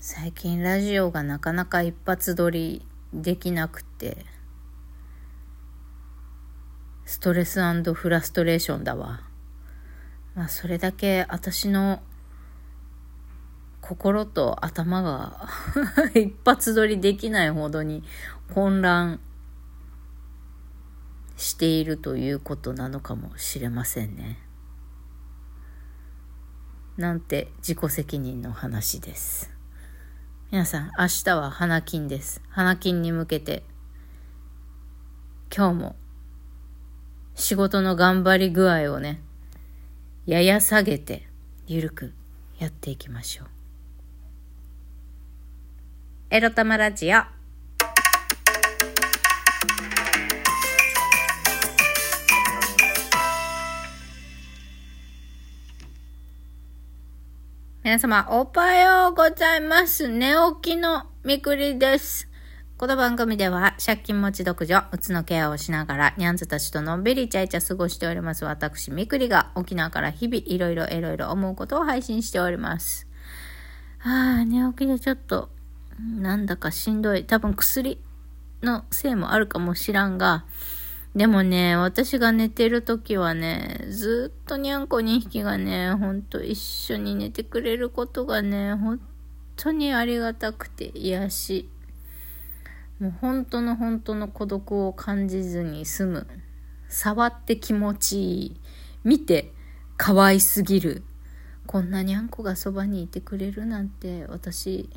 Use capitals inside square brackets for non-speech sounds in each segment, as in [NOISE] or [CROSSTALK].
最近ラジオがなかなか一発撮りできなくて、ストレスフラストレーションだわ。まあそれだけ私の心と頭が [LAUGHS] 一発撮りできないほどに混乱しているということなのかもしれませんね。なんて自己責任の話です。皆さん、明日は花金です。花金に向けて、今日も仕事の頑張り具合をね、やや下げて、ゆるくやっていきましょう。エロ玉ラジオ。皆様、おはようございます。寝起きのみくりです。この番組では、借金持ち独女、うつのケアをしながら、ニャンズたちとのんびりちゃいちゃ過ごしております。私、みくりが、沖縄から日々、いろいろいろいろ思うことを配信しております。ああ、寝起きでちょっと、なんだかしんどい。多分薬のせいもあるかもしらんが、でもね、私が寝てる時はね、ずっとにゃんこ2匹がね、ほんと一緒に寝てくれることがね、本当にありがたくて癒し。もう本当の本当の孤独を感じずに済む。触って気持ちいい。見て可愛すぎる。こんなにゃんこがそばにいてくれるなんて私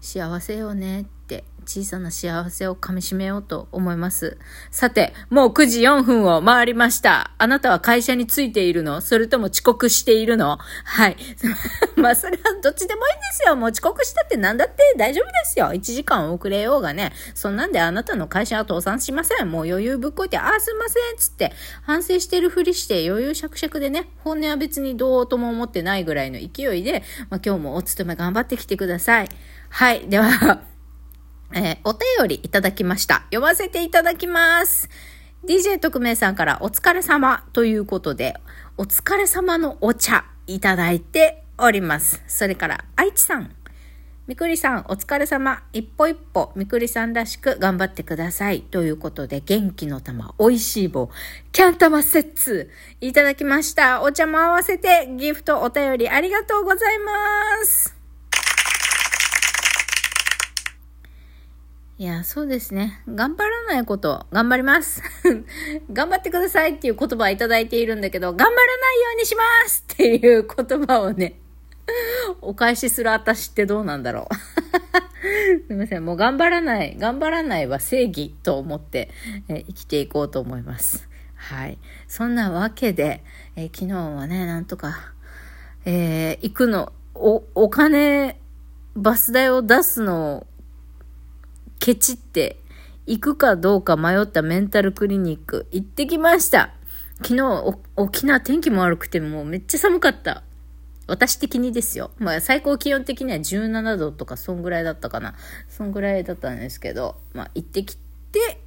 幸せよねって小さな幸せをかみしめようと思います。さて、もう9時4分を回りました。あなたは会社についているの？それとも遅刻しているの？はい。[LAUGHS] まあ、それはどっちでもいいんですよ。もう遅刻したって何だって？大丈夫ですよ。1時間遅れようがね。そんなんであなたの会社は倒産しません。もう余裕ぶっこいて、ああ、すいません。つって、反省してるふりして余裕しゃくしゃくでね、本音は別にどうとも思ってないぐらいの勢いで、まあ、今日もお勤め頑張ってきてください。はい。では、えー、お便りいただきました。読ませていただきます。DJ 特命さんからお疲れ様ということで、お疲れ様のお茶いただいております。それから、愛知さん。みくりさん、お疲れ様。一歩一歩、みくりさんらしく頑張ってください。ということで、元気の玉、美味しい棒、キャン玉セッツ、いただきました。お茶も合わせて、ギフトお便りありがとうございます。いや、そうですね。頑張らないこと、頑張ります。[LAUGHS] 頑張ってくださいっていう言葉をいただいているんだけど、頑張らないようにしますっていう言葉をね、お返しする私ってどうなんだろう。[LAUGHS] すみません。もう頑張らない。頑張らないは正義と思って、え生きていこうと思います。はい。そんなわけで、え昨日はね、なんとか、えー、行くの、お、お金、バス代を出すのをケチって行くかどうか迷ったメンタルクリニック行ってきました。昨日沖縄天気も悪くてもうめっちゃ寒かった。私的にですよ。まあ最高気温的には17度とかそんぐらいだったかな。そんぐらいだったんですけど、まあ行ってきて、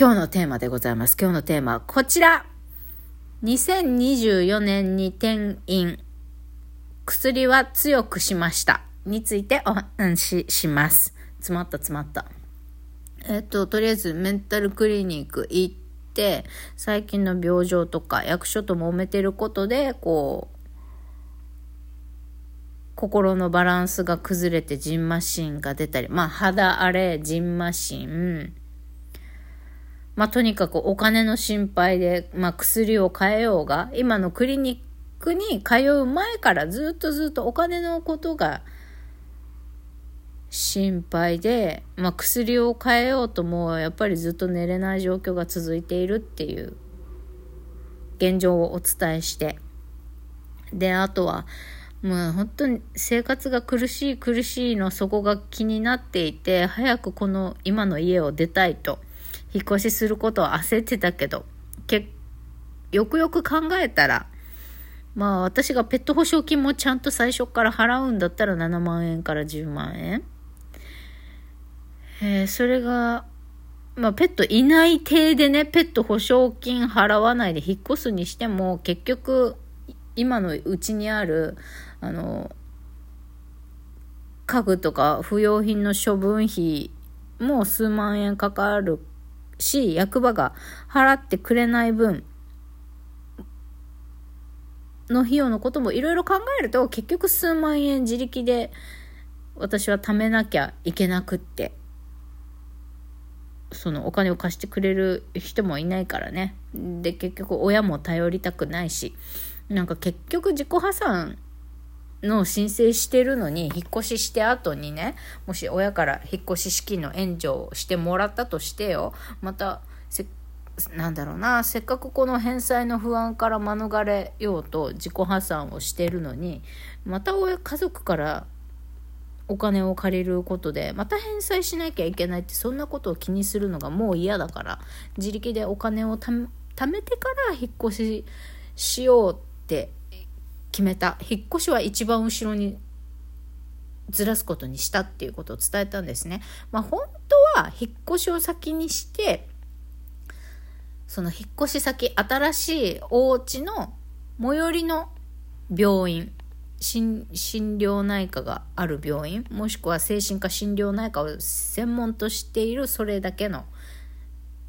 今日のテーマでございます。今日のテーマはこちら。2024年に転院。薬は強くしました。についてお話しします。詰まった詰まった。えっと、とりあえずメンタルクリニック行って、最近の病状とか役所と揉めてることで、こう、心のバランスが崩れてジンマシンが出たり、まあ肌荒れ、ジンマシン、まあとにかくお金の心配で、まあ薬を変えようが、今のクリニックに通う前からずっとずっとお金のことが心配で、まあ、薬を変えようともやっぱりずっと寝れない状況が続いているっていう現状をお伝えして。であとはもう本当に生活が苦しい苦しいのそこが気になっていて早くこの今の家を出たいと引っ越しすることを焦ってたけどけよくよく考えたらまあ私がペット保証金もちゃんと最初から払うんだったら7万円から10万円。えー、それが、まあ、ペットいない体でね、ペット保証金払わないで引っ越すにしても、結局、今のうちにある、あの、家具とか不要品の処分費も数万円かかるし、役場が払ってくれない分の費用のこともいろいろ考えると、結局数万円自力で私は貯めなきゃいけなくって。そのお金を貸してくれる人もいないからね。で、結局親も頼りたくないし、なんか結局自己破産の申請してるのに、引っ越しして後にね、もし親から引っ越し資金の援助をしてもらったとしてよ、また、せなんだろうな、せっかくこの返済の不安から免れようと自己破産をしてるのに、また親、家族からお金を借りることでまた返済しなきゃいけないってそんなことを気にするのがもう嫌だから自力でお金を貯めてから引っ越ししようって決めた引っ越しは一番後ろにずらすことにしたっていうことを伝えたんですね。まあ、本当は引っ越しを先にしてその引っ越し先新しいお家の最寄りの病院心療内科がある病院もしくは精神科診療内科を専門としているそれだけの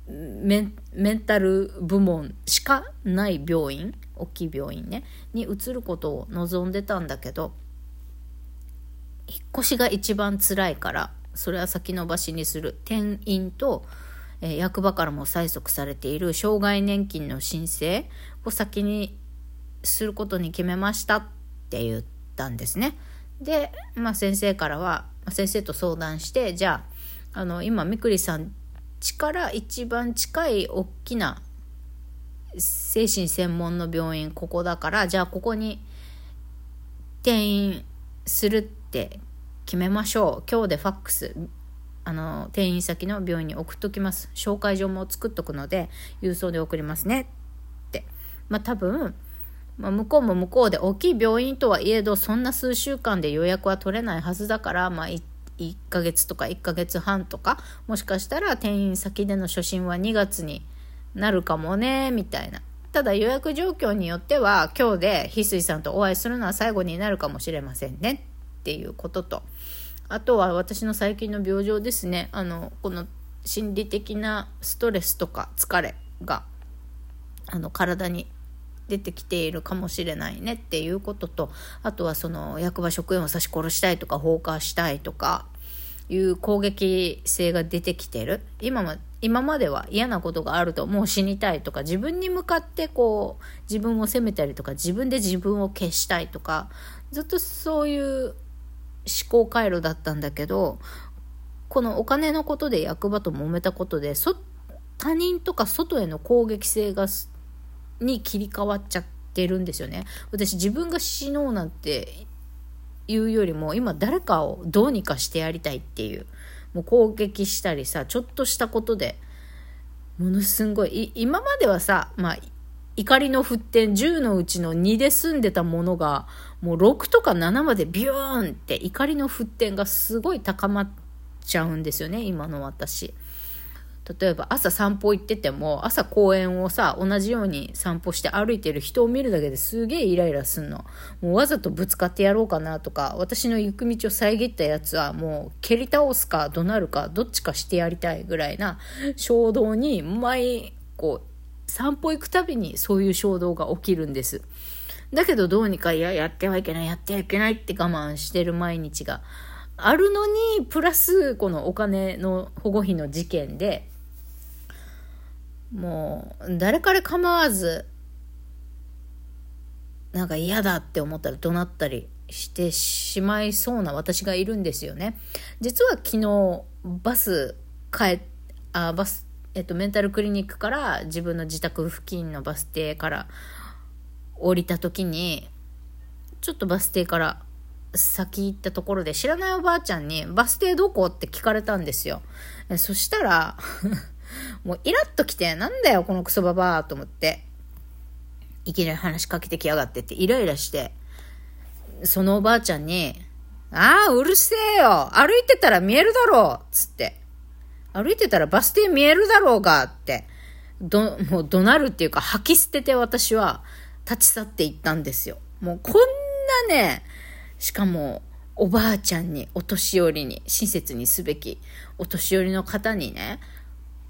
メンタル部門しかない病院大きい病院ねに移ることを望んでたんだけど引っ越しが一番辛いからそれは先延ばしにする転院と、えー、役場からも催促されている障害年金の申請を先にすることに決めました。ってって言ったんですね。で、まあ、先生からは先生と相談してじゃああの今みくりさん家から一番近い大きな精神専門の病院ここだからじゃあここに転院するって決めましょう。今日でファックスあの転院先の病院に送っときます。紹介状も作っとくので郵送で送りますね。って。まあ多分まあ、向こうも向こうで大きい病院とはいえどそんな数週間で予約は取れないはずだから、まあ、1, 1ヶ月とか1ヶ月半とかもしかしたら転院先での初診は2月になるかもねみたいな。ただ予約状況によっては今日で翡翠さんとお会いするのは最後になるかもしれませんねっていうことと。あとは私の最近の病状ですね。あのこの心理的なストレスとか疲れがあの体に出てきているかもしれないねっていうこととあとはその役場職員を刺し殺したいとか放火したいとかいう攻撃性が出てきてる。今ま今までは嫌なことがあるともう死にたいとか自分に向かってこう自分を責めたりとか自分で自分を消したいとかずっとそういう思考回路だったんだけどこのお金のことで役場と揉めたことで他人とか外への攻撃性がに切り替わっちゃってるんですよね。私自分が死のうなんていうよりも今誰かをどうにかしてやりたいっていうもう攻撃したりさちょっとしたことでものすごい今まではさまあ怒りの沸点10のうちの2で済んでたものがもう6とか7までビューンって怒りの沸点がすごい高まっちゃうんですよね今の私。例えば朝散歩行ってても朝公園をさ同じように散歩して歩いてる人を見るだけですげえイライラすんの。もうわざとぶつかってやろうかなとか私の行く道を遮ったやつはもう蹴り倒すか怒鳴るかどっちかしてやりたいぐらいな衝動に毎こう散歩行くたびにそういう衝動が起きるんです。だけどどうにかいややってはいけないやってはいけないって我慢してる毎日があるのにプラスこのお金の保護費の事件でもう誰彼構わずなんか嫌だって思ったら怒鳴ったりしてしまいそうな私がいるんですよね。実は昨日バス帰あバスえっとメンタルクリニックから自分の自宅付近のバス停から降りた時にちょっとバス停から先行ったところで知らないおばあちゃんにバス停どこ？って聞かれたんですよ。そしたらもうイラッときて、なんだよ、このクソババアと思って。いきなり話しかけてきやがってってイライラして、そのおばあちゃんに、ああ、うるせえよ歩いてたら見えるだろうつって。歩いてたらバス停見えるだろうがって、ど、もう怒鳴るっていうか吐き捨てて私は立ち去っていったんですよ。もうこんなね、しかも、おばあちゃんに、お年寄りに、親切にすべきお年寄りの方にね、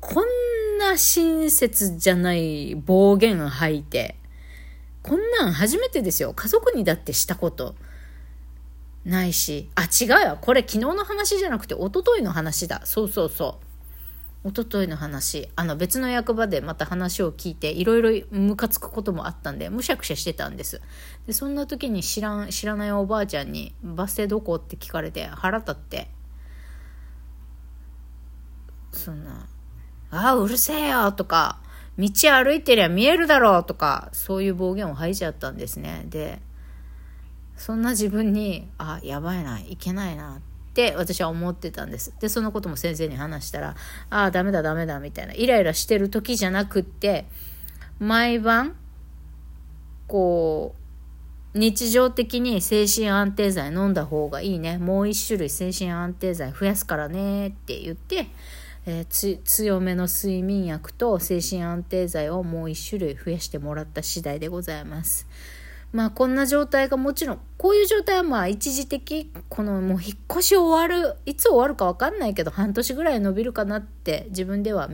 こんな親切じゃない暴言吐いて、こんなん初めてですよ。家族にだってしたことないし。あ、違うよ。これ昨日の話じゃなくて一昨日の話だ。そうそうそう。一昨日の話。あの別の役場でまた話を聞いて、いろいろムカつくこともあったんで、むしゃくしゃしてたんです。で、そんな時に知らん、知らないおばあちゃんに、バス停どこ？って聞かれて腹立って、そんな、ああ、うるせえよとか、道歩いてりゃ見えるだろうとか、そういう暴言を吐いちゃったんですね。で、そんな自分に、あ、やばいな、いけないなって私は思ってたんです。で、そのことも先生に話したら、ああ、ダメだダメだみたいな、イライラしてる時じゃなくって、毎晩、こう、日常的に精神安定剤飲んだ方がいいね。もう一種類精神安定剤増やすからねって言って、えー、強めの睡眠薬と精神安定剤をもう1種類増やしてもらった次第でございます。まあこんな状態がもちろん、こういう状態はまあ一時的、このもう引っ越し終わる、いつ終わるかわかんないけど半年ぐらい伸びるかなって自分では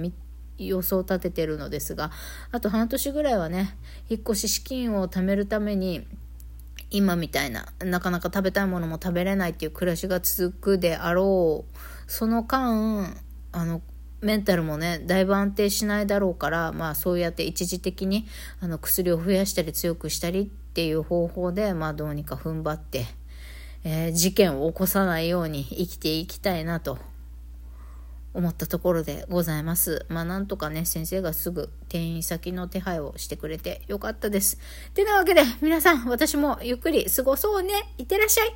予想立ててるのですが、あと半年ぐらいはね、引っ越し資金を貯めるために、今みたいな、なかなか食べたいものも食べれないっていう暮らしが続くであろう。その間、あの、メンタルもね、だいぶ安定しないだろうから、まあそうやって一時的にあの薬を増やしたり強くしたりっていう方法で、まあどうにか踏ん張って、えー、事件を起こさないように生きていきたいなと思ったところでございます。まあなんとかね、先生がすぐ転院先の手配をしてくれてよかったです。てなわけで皆さん、私もゆっくり過ごそうね。いってらっしゃい。